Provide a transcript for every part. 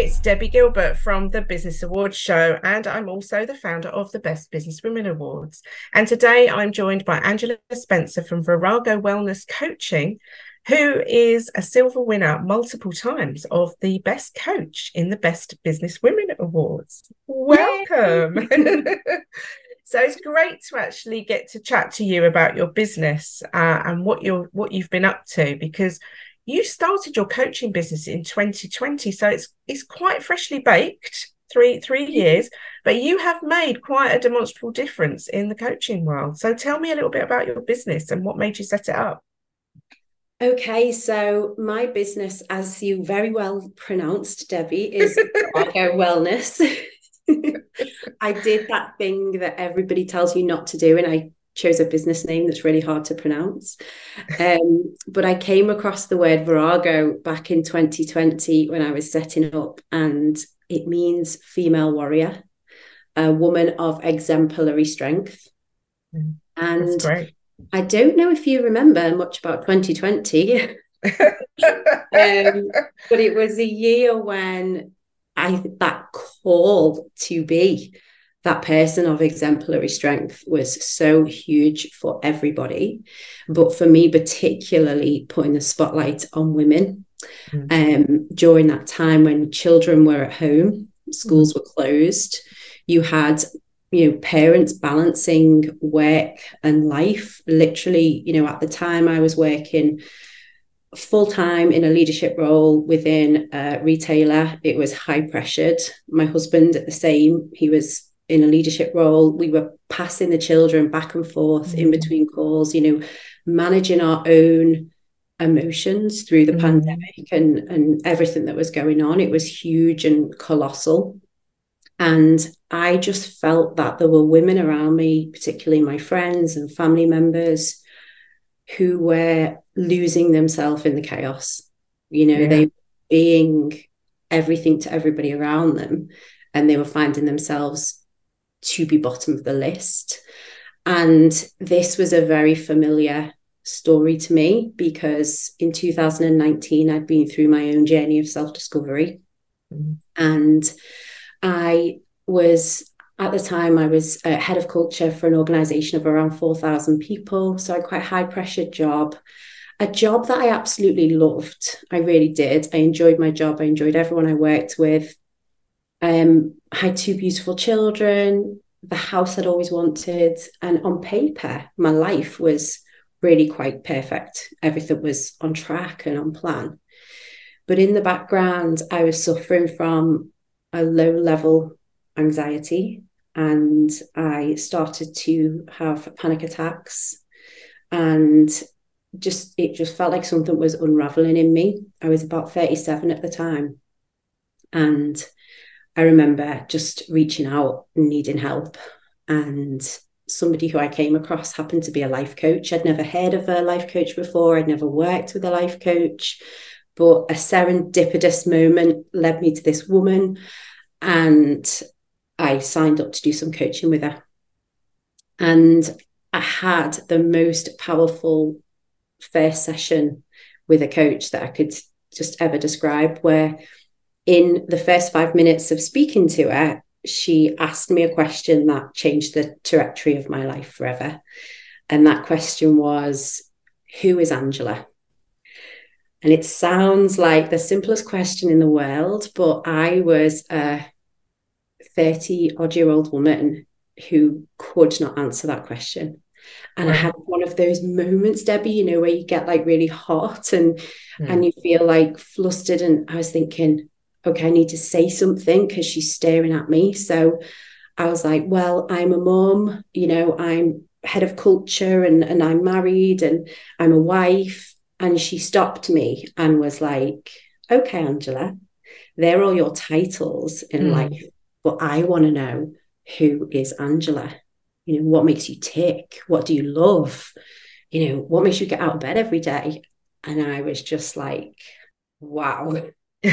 It's Debbie Gilbert from the Business Awards Show, and I'm also the founder of the Best Business Women Awards. And today I'm joined by Angela Spencer from Virago Wellness Coaching, who is a silver winner multiple times of the Best Coach in the Best Business Women Awards. Welcome. so it's great to actually get to chat to you about your business uh, and what you're what you've been up to because you started your coaching business in 2020 so it's it's quite freshly baked three three mm-hmm. years but you have made quite a demonstrable difference in the coaching world so tell me a little bit about your business and what made you set it up Okay, so my business, as you very well pronounced, Debbie, is Wellness. I did that thing that everybody tells you not to do, and I chose a business name that's really hard to pronounce. Um, but I came across the word Virago back in 2020 when I was setting up, and it means female warrior, a woman of exemplary strength. Mm, and I don't know if you remember much about 2020. um, but it was a year when I that call to be that person of exemplary strength was so huge for everybody. But for me, particularly putting the spotlight on women mm. um, during that time when children were at home, schools mm. were closed, you had you know parents balancing work and life literally you know at the time i was working full time in a leadership role within a retailer it was high pressured my husband at the same he was in a leadership role. We were passing the children back and forth mm-hmm. in mm. between calls, you know, managing our own emotions through the mm-hmm. pandemic and, and everything that was going on. It was huge and colossal. And I just felt that there were women around me, particularly my friends and family members, who were losing themselves in the chaos. You know, yeah. they were being everything to everybody around them and they were finding themselves to be bottom of the list. And this was a very familiar story to me because in 2019, I'd been through my own journey of self discovery. Mm-hmm. And I was, at the time, I was head of culture for an organization of around 4,000 people. So a quite high pressure job, a job that I absolutely loved. I really did. I enjoyed my job. I enjoyed everyone I worked with. Um, I had two beautiful children, the house I'd always wanted. And on paper, my life was really quite perfect. Everything was on track and on plan. But in the background, I was suffering from a low level anxiety and I started to have panic attacks and just it just felt like something was unraveling in me. I was about 37 at the time and I remember just reaching out and needing help. And somebody who I came across happened to be a life coach. I'd never heard of a life coach before, I'd never worked with a life coach. But a serendipitous moment led me to this woman, and I signed up to do some coaching with her. And I had the most powerful first session with a coach that I could just ever describe, where in the first five minutes of speaking to her, she asked me a question that changed the trajectory of my life forever. And that question was, Who is Angela? And it sounds like the simplest question in the world, but I was a 30 odd year old woman who could not answer that question. And. I had one of those moments, Debbie, you know, where you get like really hot and mm. and you feel like flustered. And I was thinking, okay, I need to say something because she's staring at me. So I was like, well, I'm a mom, you know, I'm head of culture and, and I'm married and I'm a wife. And she stopped me and was like, okay, Angela, they're all your titles in mm. life, but I want to know who is Angela? You know, what makes you tick? What do you love? You know, what makes you get out of bed every day? And I was just like, wow.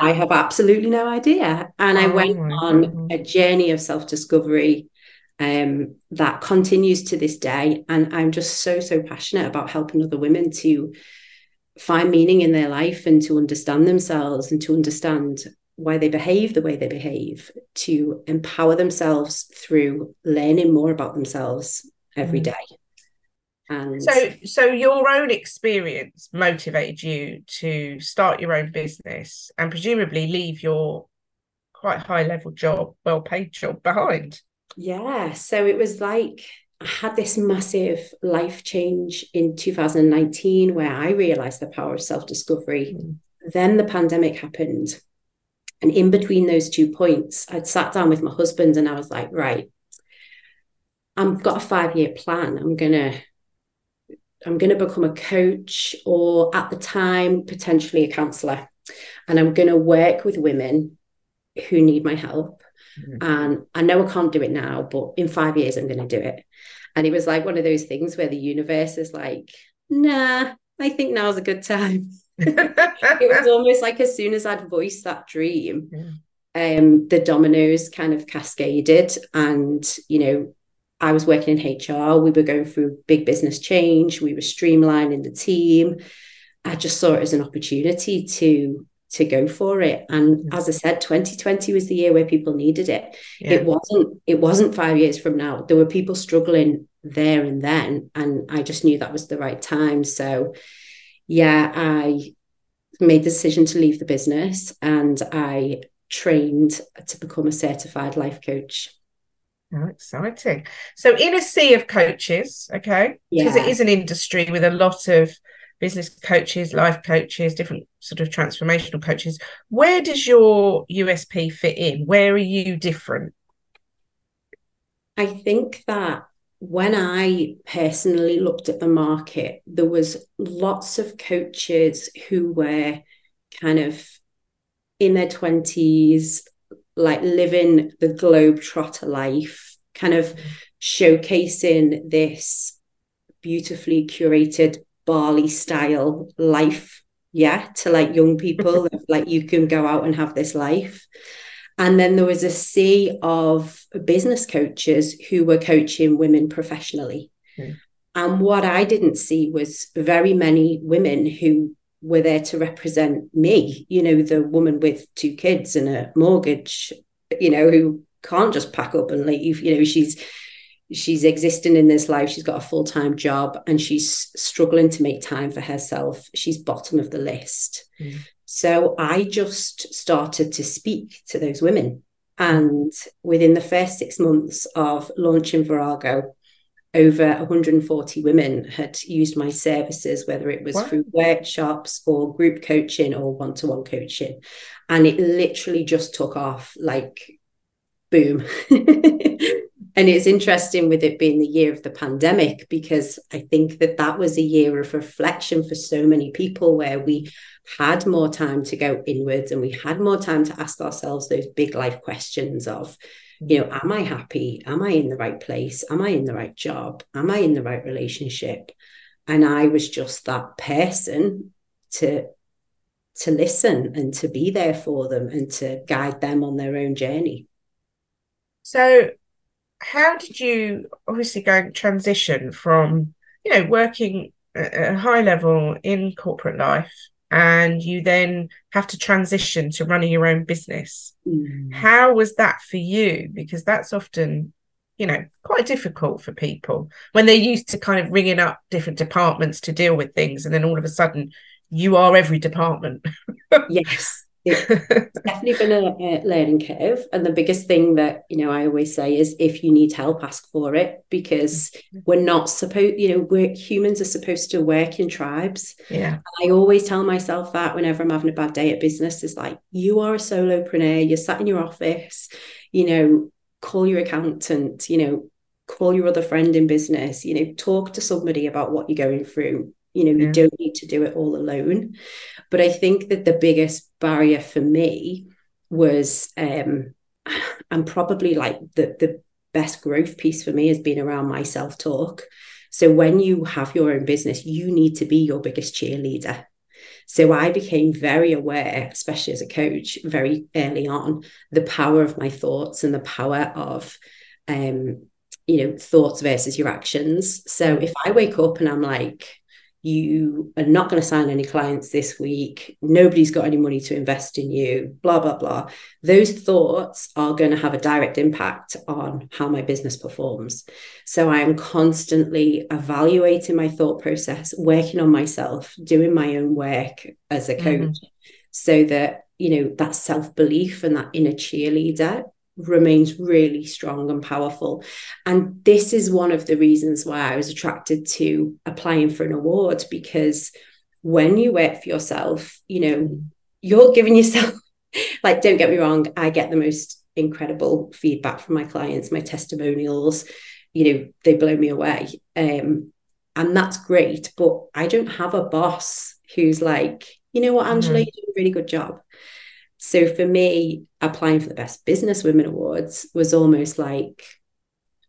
I have absolutely no idea. And I oh went on God. a journey of self discovery um, that continues to this day. And I'm just so, so passionate about helping other women to find meaning in their life and to understand themselves and to understand why they behave the way they behave, to empower themselves through learning more about themselves every mm. day. And so, so your own experience motivated you to start your own business and presumably leave your quite high level job, well paid job behind. Yeah. So it was like I had this massive life change in 2019 where I realized the power of self discovery. Mm. Then the pandemic happened. And in between those two points, I'd sat down with my husband and I was like, right, I've got a five year plan. I'm going to I'm going to become a coach or at the time, potentially a counselor. And I'm going to work with women who need my help. Mm-hmm. And I know I can't do it now, but in five years, I'm going to do it. And it was like one of those things where the universe is like, nah, I think now's a good time. it was almost like as soon as I'd voiced that dream, yeah. um, the dominoes kind of cascaded. And, you know, I was working in HR. We were going through big business change. We were streamlining the team. I just saw it as an opportunity to to go for it. And as I said, 2020 was the year where people needed it. Yeah. It wasn't. It wasn't five years from now. There were people struggling there and then, and I just knew that was the right time. So, yeah, I made the decision to leave the business, and I trained to become a certified life coach. Oh, exciting. So, in a sea of coaches, okay, because yeah. it is an industry with a lot of business coaches, life coaches, different sort of transformational coaches, where does your USP fit in? Where are you different? I think that when I personally looked at the market, there was lots of coaches who were kind of in their 20s, like living the globe trotter life, kind of showcasing this beautifully curated Bali style life, yeah, to like young people, like you can go out and have this life. And then there was a sea of business coaches who were coaching women professionally. Mm. And what I didn't see was very many women who were there to represent me, you know, the woman with two kids and a mortgage, you know, who can't just pack up and leave. You know, she's she's existing in this life. She's got a full-time job and she's struggling to make time for herself. She's bottom of the list. Mm. So I just started to speak to those women. And within the first six months of launching Virago, over 140 women had used my services, whether it was wow. through workshops or group coaching or one to one coaching. And it literally just took off like boom. and it's interesting with it being the year of the pandemic because I think that that was a year of reflection for so many people where we had more time to go inwards and we had more time to ask ourselves those big life questions of you know am i happy? Am i in the right place? Am i in the right job? Am i in the right relationship? And i was just that person to to listen and to be there for them and to guide them on their own journey. So how did you obviously go transition from you know working at a high level in corporate life and you then have to transition to running your own business. Mm. How was that for you? Because that's often, you know, quite difficult for people when they're used to kind of ringing up different departments to deal with things. And then all of a sudden, you are every department. yes it's definitely been a, a, learning curve and the biggest thing that you know i always say is if you need help ask for it because mm-hmm. we're not supposed you know we're humans are supposed to work in tribes yeah i always tell myself that whenever i'm having a bad day at business is like you are a solopreneur you're sat in your office you know call your accountant, you know, call your other friend in business, you know, talk to somebody about what you're going through. You know, yeah. you don't need to do it all alone. But I think that the biggest barrier for me was um and probably like the the best growth piece for me has been around my self-talk. So when you have your own business, you need to be your biggest cheerleader. So I became very aware, especially as a coach, very early on, the power of my thoughts and the power of um, you know, thoughts versus your actions. So if I wake up and I'm like, you are not going to sign any clients this week. Nobody's got any money to invest in you, blah, blah, blah. Those thoughts are going to have a direct impact on how my business performs. So I am constantly evaluating my thought process, working on myself, doing my own work as a coach mm-hmm. so that, you know, that self belief and that inner cheerleader remains really strong and powerful. And this is one of the reasons why I was attracted to applying for an award because when you work for yourself, you know, you're giving yourself, like, don't get me wrong, I get the most incredible feedback from my clients, my testimonials, you know, they blow me away. Um, and that's great. But I don't have a boss who's like, you know what, Angela, mm-hmm. you do a really good job. So for me, applying for the Best Business Women Awards was almost like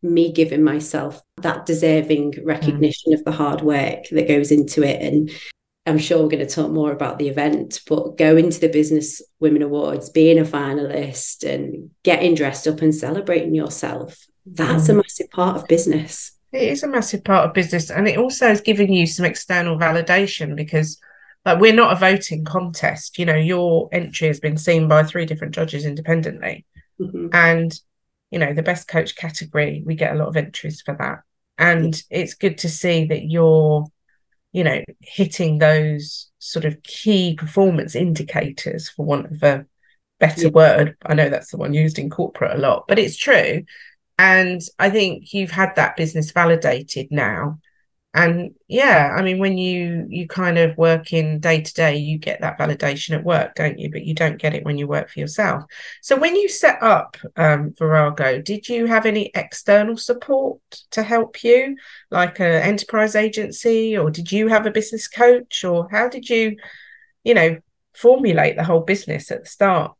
me giving myself that deserving recognition mm. of the hard work that goes into it. And I'm sure we're going to talk more about the event, but going to the Business Women Awards, being a finalist and getting dressed up and celebrating yourself, that's mm. a massive part of business. It is a massive part of business. And it also is giving you some external validation because like we're not a voting contest. You know, your entry has been seen by three different judges independently. Mm-hmm. And, you know, the best coach category, we get a lot of entries for that. And it's good to see that you're, you know, hitting those sort of key performance indicators, for want of a better yeah. word. I know that's the one used in corporate a lot, but it's true. And I think you've had that business validated now and yeah i mean when you you kind of work in day to day you get that validation at work don't you? But you don't get it when you work for yourself. So when you set up um, virago did you have any external support to help you? Like an enterprise agency or did you have a business coach or how did you you know formulate the whole business at the start?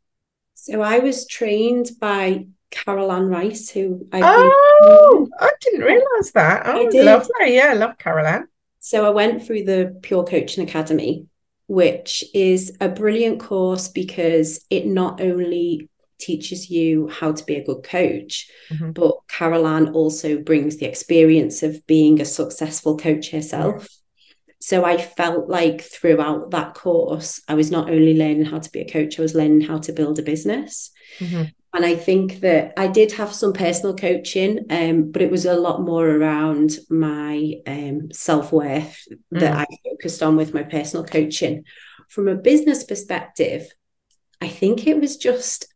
So i was trained by Carole Ann Rice, who I oh, I didn't realise that. Oh, lovely. Yeah, I love Carole Ann. So I went through the Pure Coaching Academy, which is a brilliant course because it not only teaches you how to be a good coach, mm-hmm. but Carole Ann also brings the experience of being a successful coach herself. So I felt like throughout that course, I was not only learning how to be a coach, I was learning how to build a business. Mm-hmm. And I think that I did have some personal coaching, um, but it was a lot more around my um, self worth mm. that I focused on with my personal coaching. From a business perspective, I think it was just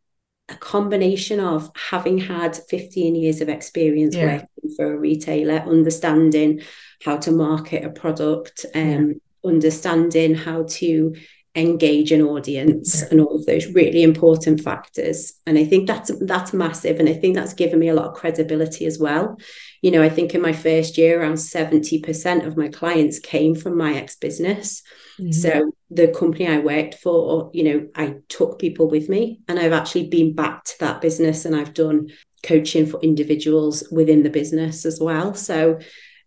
a combination of having had 15 years of experience yeah. working for a retailer, understanding how to market a product, um, yeah. understanding how to engage an audience and all of those really important factors. And i think that's that's massive and i think that's given me a lot of credibility as well. You know i think in my first year around 70% of my clients came from my ex business. Mm-hmm. so the company i worked for you know i took people with me and i've actually been back to that business and i've done coaching for individuals within the business as well. So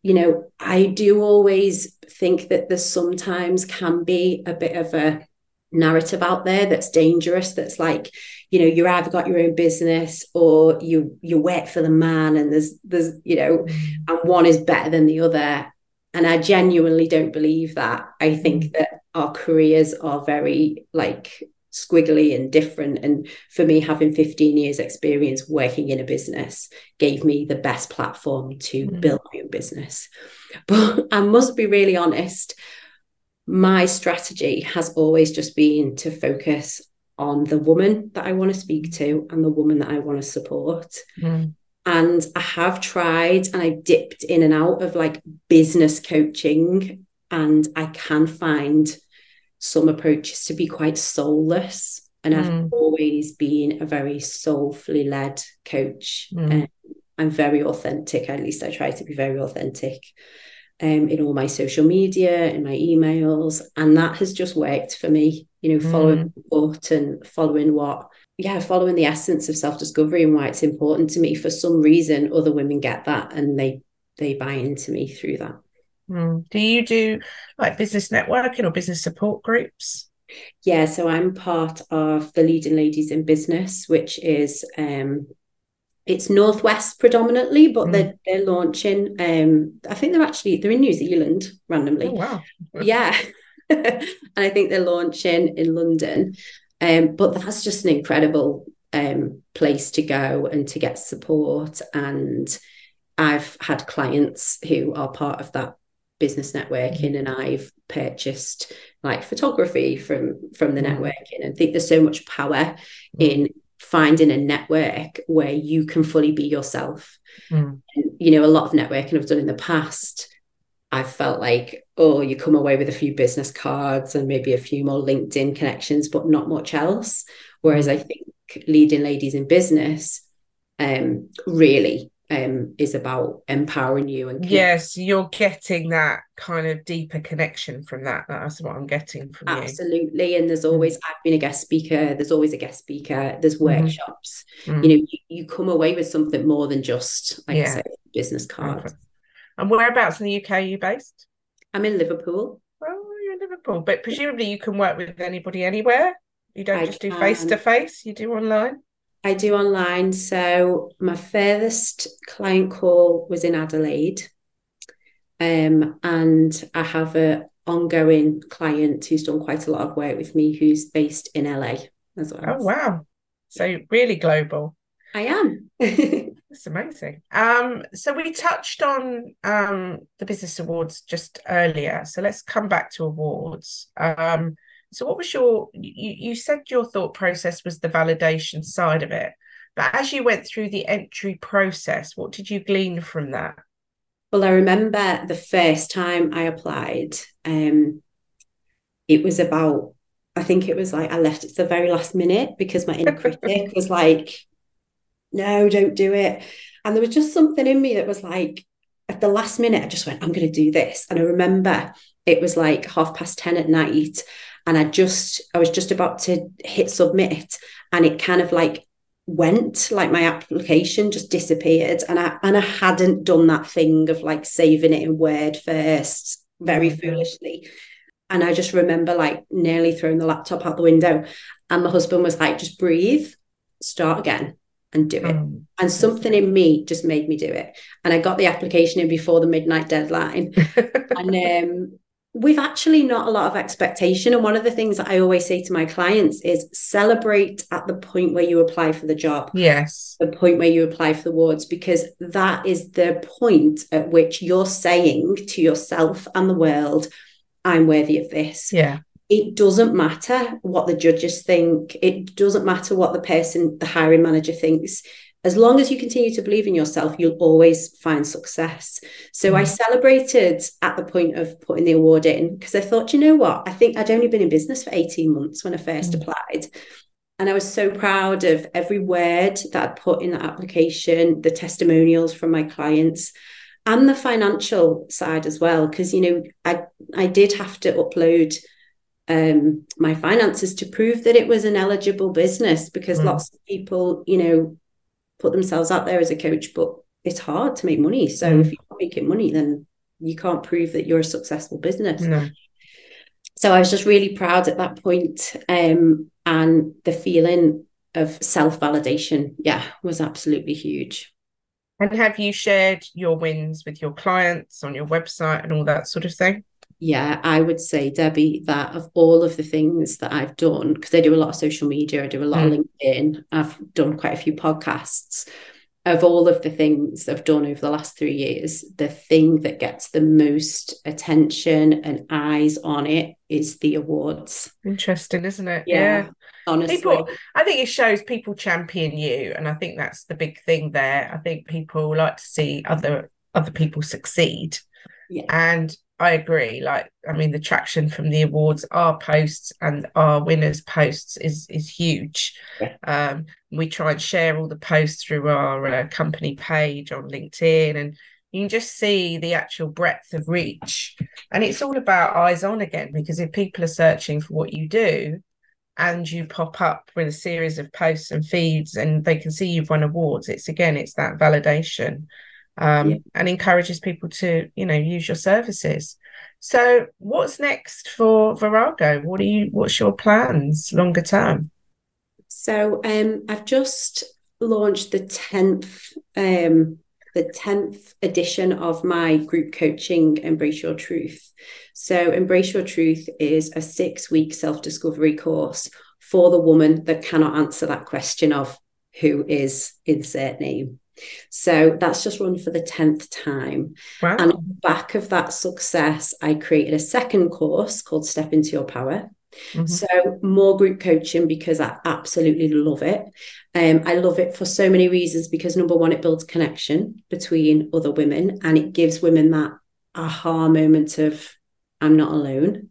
you know, I do always think that there sometimes can be a bit of a narrative out there that's dangerous that's like you know you're either got your own business or you you work for the man and there's there's you know mm. and one is better than the other and i genuinely don't believe that i think mm. that our careers are very like squiggly and different. And for me, having 15 years experience working in a business gave me the best platform to mm. build my own business. But I must be really honest, my strategy has always just been to focus on the woman that I want to speak to and the woman that I want to support. Mm. And I have tried and I dipped in and out of like business coaching, and I can find some approaches to be quite soulless And mm. I've always been a very soulfully led coach. Mm. Um, I'm very authentic, at least I try to be very authentic um, in all my social media, in my emails. And that has just worked for me, you know, following mm. and following what, yeah, following the essence of self discovery and why it's important to me. For some reason, other women get that and they they buy into me through that. Mm. Do you do like business networking or business support groups? Yeah, so I'm part of the Leading Ladies in Business, which is um, it's northwest predominantly, but mm. they're they're launching. Um, I think they're actually they're in New Zealand randomly. Oh, wow! yeah, and I think they're launching in London. Um, but that's just an incredible um, place to go and to get support. And I've had clients who are part of that business networking and I've purchased like photography from from the mm. networking and I think there's so much power mm. in finding a network where you can fully be yourself. Mm. And, you know, a lot of networking I've done in the past, I've felt like, oh, you come away with a few business cards and maybe a few more LinkedIn connections, but not much else. Whereas mm. I think leading ladies in business um, really um, is about empowering you and yes you're getting that kind of deeper connection from that that's what i'm getting from that absolutely you. and there's always mm-hmm. i've been a guest speaker there's always a guest speaker there's mm-hmm. workshops mm-hmm. you know you, you, come away with something more than just like yeah. i said business cards and whereabouts in the uk are you based i'm in liverpool oh you're in liverpool but presumably you can work with anybody anywhere you don't I just do face to face you do online I do online. So my furthest client call was in Adelaide. Um, and I have an ongoing client who's done quite a lot of work with me who's based in LA as well. Oh wow. So really global. I am. That's amazing. Um, so we touched on um, the business awards just earlier. So let's come back to awards. Um, so, what was your? You, you said your thought process was the validation side of it, but as you went through the entry process, what did you glean from that? Well, I remember the first time I applied. Um, it was about. I think it was like I left at the very last minute because my inner critic was like, "No, don't do it," and there was just something in me that was like, at the last minute, I just went, "I'm going to do this," and I remember it was like half past 10 at night and I just I was just about to hit submit and it kind of like went like my application just disappeared. And I and I hadn't done that thing of like saving it in word first very mm-hmm. foolishly. And I just remember like nearly throwing the laptop out the window and my husband was like just breathe start again and do it. Mm. and something in me just made me do it. And I got the application in before the midnight deadline. And um we've actually not a lot of expectation. And one of the things that I always say to my clients is celebrate at the point where you apply for the job. Yes. The point where you apply for the awards, because that is the point at which you're saying to yourself and the world, I'm worthy of this. Yeah. It doesn't matter what the judges think. It doesn't matter what the person, the hiring manager thinks as long as you continue to believe in yourself, you'll always find success. So mm. I celebrated at the point of putting the award in because I thought, you know what? I think I'd only been in business for 18 months when I first mm. applied. And I was so proud of every word that I'd put in that application, the testimonials from my clients, and the financial side as well. Because, you know, I, I did have to upload um, my finances to prove that it was an eligible business because mm. lots of people, you know, put themselves out there as a coach, but it's hard to make money. So mm. if you're not making money, then you can't prove that you're a successful business. No. So I was just really proud at that point, um, and the feeling of self validation, yeah, was absolutely huge. And have you shared your wins with your clients on your website and all that sort of thing? Yeah, I would say, Debbie, that of all of the things that I've done, because I do a lot of social media, I do a lot mm. of LinkedIn, I've done quite a few podcasts. Of all of the things I've done over the last three years, the thing that gets the most attention and eyes on it is the awards. Interesting, isn't it? Yeah. yeah. Honestly. People, I think it shows people champion you. And I think that's the big thing there. I think people like to see other other people succeed. Yeah. And I agree. Like, I mean, the traction from the awards, our posts and our winners' posts is is huge. Yeah. Um, we try and share all the posts through our uh, company page on LinkedIn, and you can just see the actual breadth of reach. And it's all about eyes on again, because if people are searching for what you do, and you pop up with a series of posts and feeds, and they can see you've won awards, it's again, it's that validation um, yeah. and encourages people to you know use your services. So what's next for virago? What are you what's your plans longer term? So um, i've just launched the 10th um, the 10th edition of my group coaching embrace your truth. So embrace your truth is a six week self-discovery course for the woman that cannot answer that question of who is insert name so that's just run for the 10th time. Wow. And back of that success, I created a second course called Step Into Your Power. Mm-hmm. So more group coaching because I absolutely love it. Um, I love it for so many reasons because number one, it builds connection between other women and it gives women that aha moment of I'm not alone.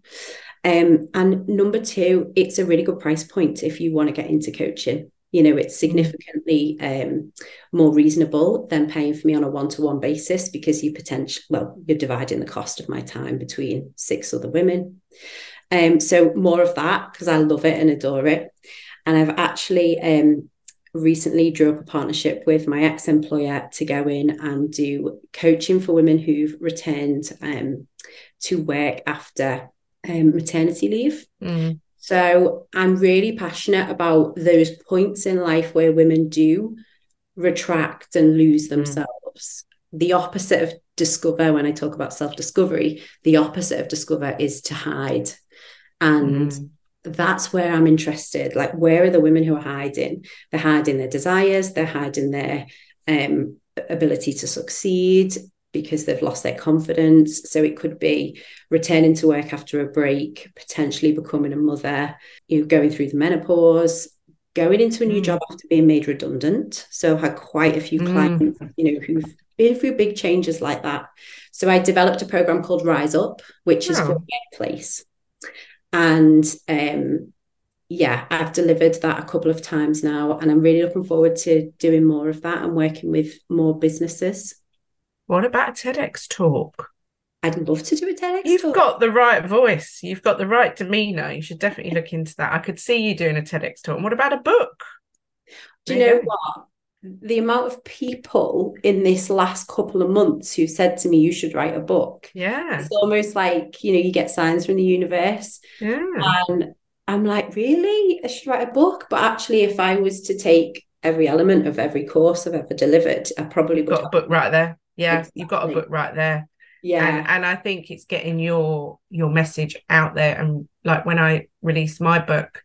Um, and number two, it's a really good price point if you want to get into coaching you know it's mm. significantly um, more reasonable than paying for me on a one-to-one basis because you potentially well you're dividing the cost of my time between six other women um, so more of that because i love it and adore it and i've actually um, recently drew up a partnership with my ex-employer to go in and do coaching for women who've returned um, to work after um, maternity leave mm. So I'm really passionate about those points in life where women do retract and lose mm. themselves. Mm. The opposite of discover, when I talk about self discovery, the opposite of discover is to hide. And mm. that's where I'm interested. Like, where are the women who are hiding? They're hiding their desires, they're hiding their um, ability to succeed, because they've lost their confidence. So it could be returning to work after a break, potentially becoming a mother, you know, going through the menopause, going into a new mm. job after being made redundant. So I've had quite a few mm. clients, you know, who've been through big changes like that. So I developed a program called Rise Up, which is oh. for workplace. And um, yeah, I've delivered that a couple of times now, and I'm really looking forward to doing more of that and working with more businesses. What about a TEDx talk? I'd love to do a TEDx talk. You've talk. got the right voice. You've got the right demeanor. You should definitely look into that. I could see you doing a TEDx talk. And what about a book? Do you know what? The amount of people in this last couple of months who said to me, you should write a book. Yeah. It's almost like, you know, you get signs from the universe. Yeah. And I'm like, really? I should write a book. But actually, if I was to take every element of every course I've ever delivered, I probably would got a book right there. Yeah, exactly. you've got a book right there. Yeah. And, and I think it's getting your your message out there. And like when I released my book,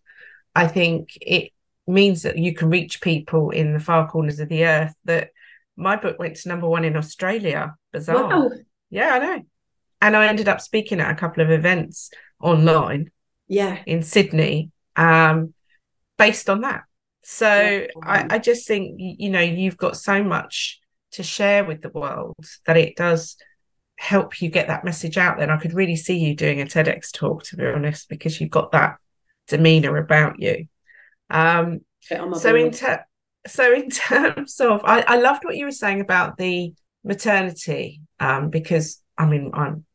I think it means that you can reach people in the far corners of the earth that my book went to number one in Australia. Bizarre. Wow. Yeah, I know. And I ended up speaking at a couple of events online. Yeah. In Sydney, um, based on that. So yeah. I, I just think you know, you've got so much to share with the world that it does help you get that message out then i could really see you doing a tedx talk to be honest because you've got that demeanor about you. Um so in ter- so in terms of I, I loved what you were saying about the maternity um because i mean i'm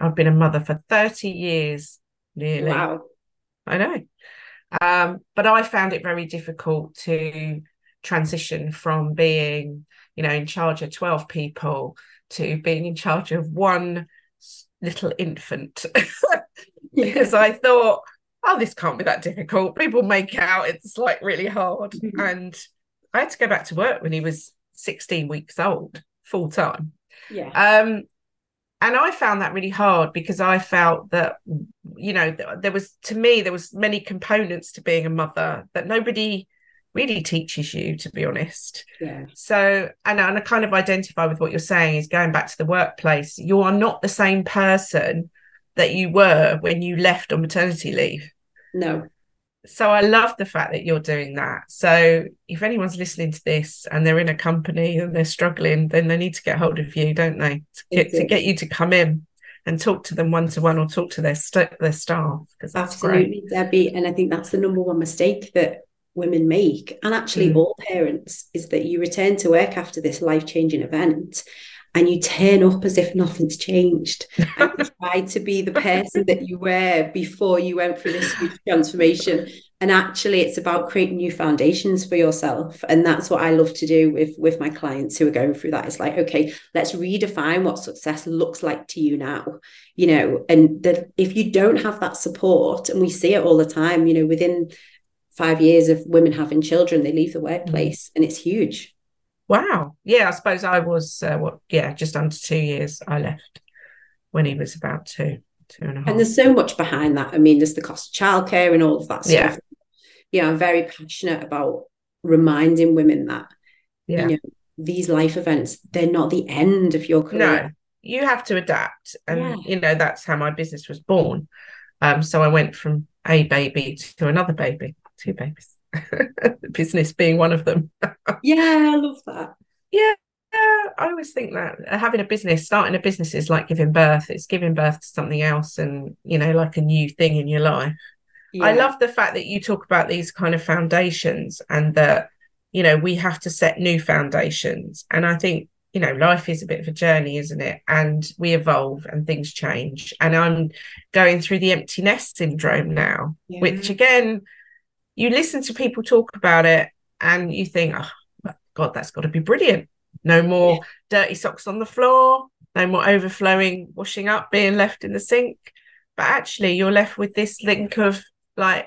i've been a mother for 30 years nearly. Wow. I know. Um but i found it very difficult to transition from being you know, in charge of 12 people to being in charge of one little infant. because I thought, oh, this can't be that difficult. People make out it's like really hard. Mm-hmm. And I had to go back to work when he was 16 weeks old, full time. Yeah. Um, and I found that really hard because I felt that, you know, there was to me there was many components to being a mother that nobody really teaches you to be honest. Yeah. So and, and i kind of identify with what you're saying is going back to the workplace. You are not the same person that you were when you left on maternity leave. No. So i love the fact that you're doing that. So if anyone's listening to this and they're in a company and they're struggling then they need to get hold of you don't they? To get, to get you to come in and talk to them one to one or talk to their st- their staff because absolutely great. debbie. And i think that's the number one mistake that women make. And actually mm. all parents is that you return to work after this life-changing event and you turn up as if nothing's changed and you try to be the person that you were before you went through this huge transformation. And actually it's about creating new foundations for yourself. And that's what i love to do with with my clients who are going through that. It's like okay let's redefine what success looks like to you now you know? And that if you don't have that support and we see it all the time you know within five years of women having children they leave the workplace mm. and it's huge wow yeah i suppose i was uh, what yeah just under two years i left when he was about two two and a half and there's so much behind that i mean there's the cost of childcare and all of that stuff yeah you know, I'm very passionate about reminding women that yeah. you know these life events they're not the end of your career. No, you have to adapt, and yeah. you know that's how my business was born. Um, so I went from a baby to another baby, two babies. business being one of them. yeah, I love that. Yeah, yeah, I always think that having a business, starting a business is like giving birth. It's giving birth to something else and, you know, like a new thing in your life. Yeah. I love the fact that you talk about these kind of foundations and that, you know, we have to set new foundations. And I think, you know, life is a bit of a journey, isn't it? And we evolve and things change. And I'm going through the empty nest syndrome now, yeah. which again, you listen to people talk about it and you think, oh, God, that's got to be brilliant. No more yeah. dirty socks on the floor, no more overflowing washing up being left in the sink. But actually, you're left with this link of like,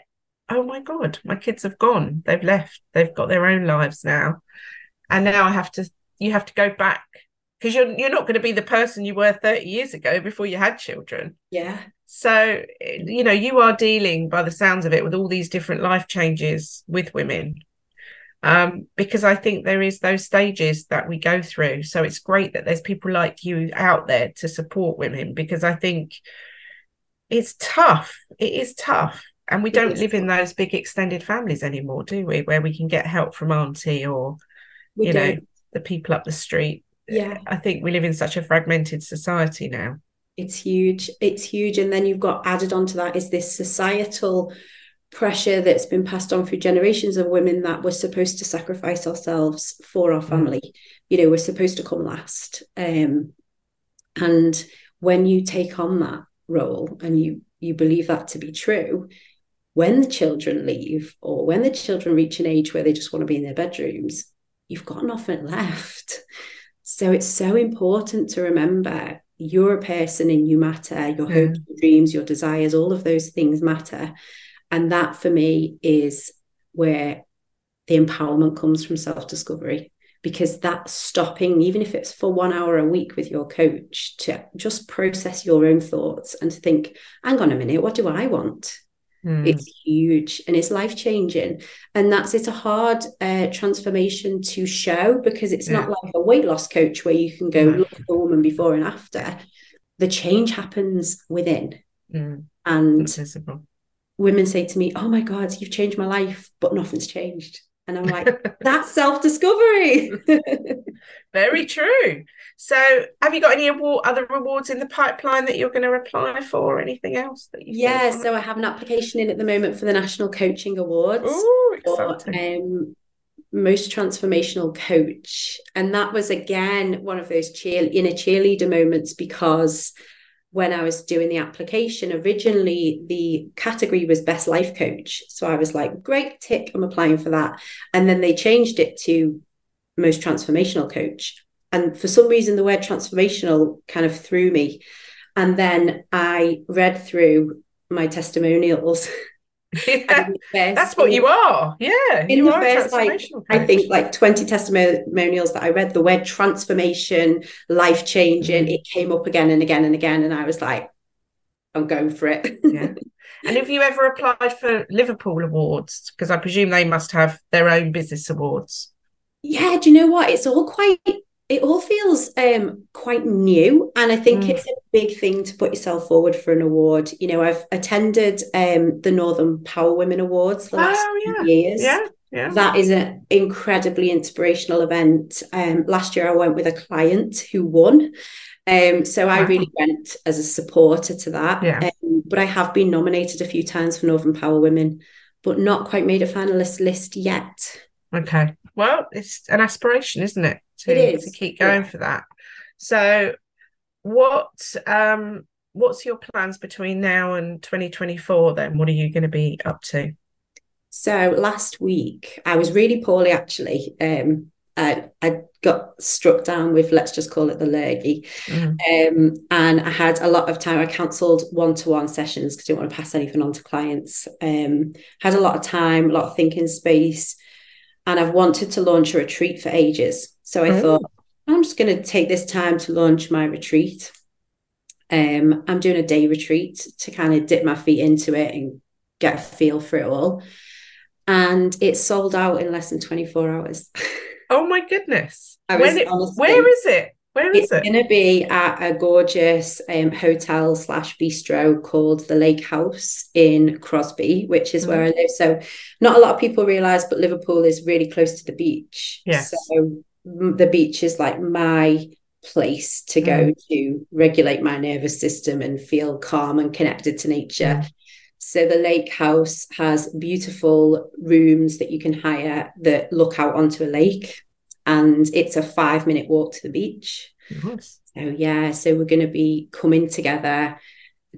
oh my God, my kids have gone. They've left. They've got their own lives now. And now I have to, you have to go back because you're you're not going to be the person you were 30 years ago before you had children. Yeah. So, you know, you are dealing by the sounds of it with all these different life changes with women. Um, because I think there is those stages that we go through. So it's great that there's people like you out there to support women because I think it's tough. It is tough and we don't live in those big extended families anymore do we where we can get help from auntie or we you don't. know the people up the street yeah i think we live in such a fragmented society now it's huge it's huge and then you've got added onto that is this societal pressure that's been passed on through generations of women that we're supposed to sacrifice ourselves for our mm. family mm. you know we're supposed to come last um, and when you take on that role and you you believe that to be true when the children leave or when the children reach an age where they just want to be in their bedrooms, you've got nothing left. So it's so important to remember you're a person and you matter, your yeah. hopes, your dreams, your desires, all of those things matter. And that for me is where the empowerment comes from self discovery because that's stopping, even if it's for one hour a week with your coach, to just process your own thoughts and to think, hang on a minute, what do I want? Mm. It's huge and it's life changing. And that's it's a hard uh, transformation to show because it's yeah. not like a weight loss coach where you can go look at the woman before and after. The change happens within. Mm. And women say to me, Oh my God, you've changed my life, but nothing's changed. And I'm like, that's self discovery. Very true. So, have you got any award, other rewards in the pipeline that you're going to apply for, or anything else that you? Yeah, so I have an application in at the moment for the National Coaching Awards. Ooh, exciting. um, most transformational coach, and that was again one of those cheer inner cheerleader moments because when I was doing the application, originally the category was best life coach. So I was like, great, tick, I'm applying for that. And then they changed it to most transformational coach. And for some reason, the word transformational kind of threw me. And then I read through my testimonials Yeah, that's what you are. Yeah, in the first like I think like twenty testimonials that I read, the word transformation, life changing, it came up again and again and again, and I was like, I'm going for it. yeah. And have you ever applied for Liverpool awards? Because I presume they must have their own business awards. Yeah, do you know what? It's all quite it all feels um, quite new and i think mm. it's a big thing to put yourself forward for an award you know i've attended um, the northern power women awards the last oh, yeah. years yeah Yeah. That is an incredibly inspirational event. Um, last year I went with a client who won. Um, so wow. I really went as a supporter to that. Yeah. Um, but I have been nominated a few times for Northern Power Women, but not quite made a finalist list yet. Okay. Well, it's an aspiration, isn't it? To, it is. to keep going yeah. for that. So what um what's your plans between now and 2024 then? What are you going to be up to? So last week I was really poorly actually. Um, I, I got struck down with let's just call it the lurgy, mm. um, and I had a lot of time. I cancelled one to one sessions because I didn't want to pass anything on to clients. Um, had a lot of time, a lot of thinking space, and I've wanted to launch a retreat for ages. So I mm. thought I'm just going to take this time to launch my retreat. Um, I'm doing a day retreat to kind of dip my feet into it and get a feel for it all and it sold out in less than 24 hours. Oh my goodness. It, honestly, where is it? Where is it's it? going to be at a gorgeous um, hotel slash bistro called the Lake House in Crosby, which is mm. where I live. So, not a lot of people realize, but Liverpool is really close to the beach. Yes. So, the beach is like my place to go mm. to regulate my nervous system and feel calm and connected to nature. Mm. So the lake house has beautiful rooms that you can hire that look out onto a lake, and it's a five minute walk to the beach. Nice. So yeah, so we're going to be coming together,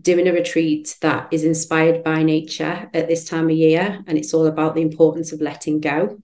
doing a retreat that is inspired by nature at this time of year, and it's all about the importance of letting go.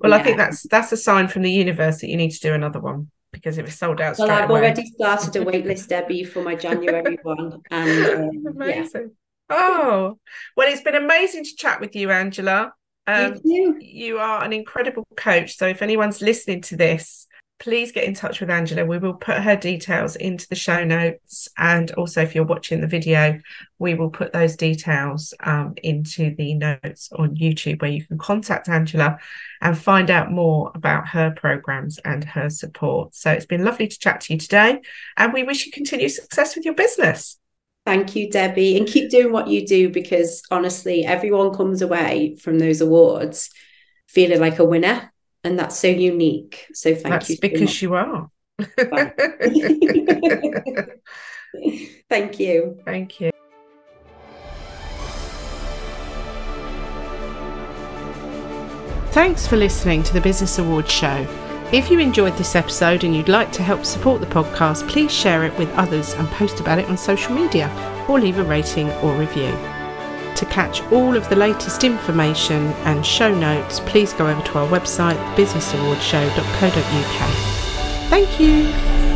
Well, yeah. I think that's that's a sign from the universe that you need to do another one because it was sold out. Well, I've away. already started a waitlist, Debbie, for my January one. And um, amazing. Yeah. Oh, well, it's been amazing to chat with you, Angela. Um, you. you are an incredible coach. So if anyone's listening to this, please get in touch with Angela. We will put her details into the show notes. And also, if you're watching the video, we will put those details um, into the notes on YouTube where you can contact Angela and find out more about her programs and her support. So it's been lovely to chat to you today. And we wish you continued success with your business. Thank you, Debbie. And keep doing what you do because honestly, everyone comes away from those awards feeling like a winner and that's so unique. So thank that's you. That's because you are. thank you. Thank you. Thanks for listening to the Business Awards Show. If you enjoyed this episode and you'd like to help support the podcast, please share it with others and post about it on social media or leave a rating or review. To catch all of the latest information and show notes, please go over to our website, businessawardshow.co.uk. Thank you.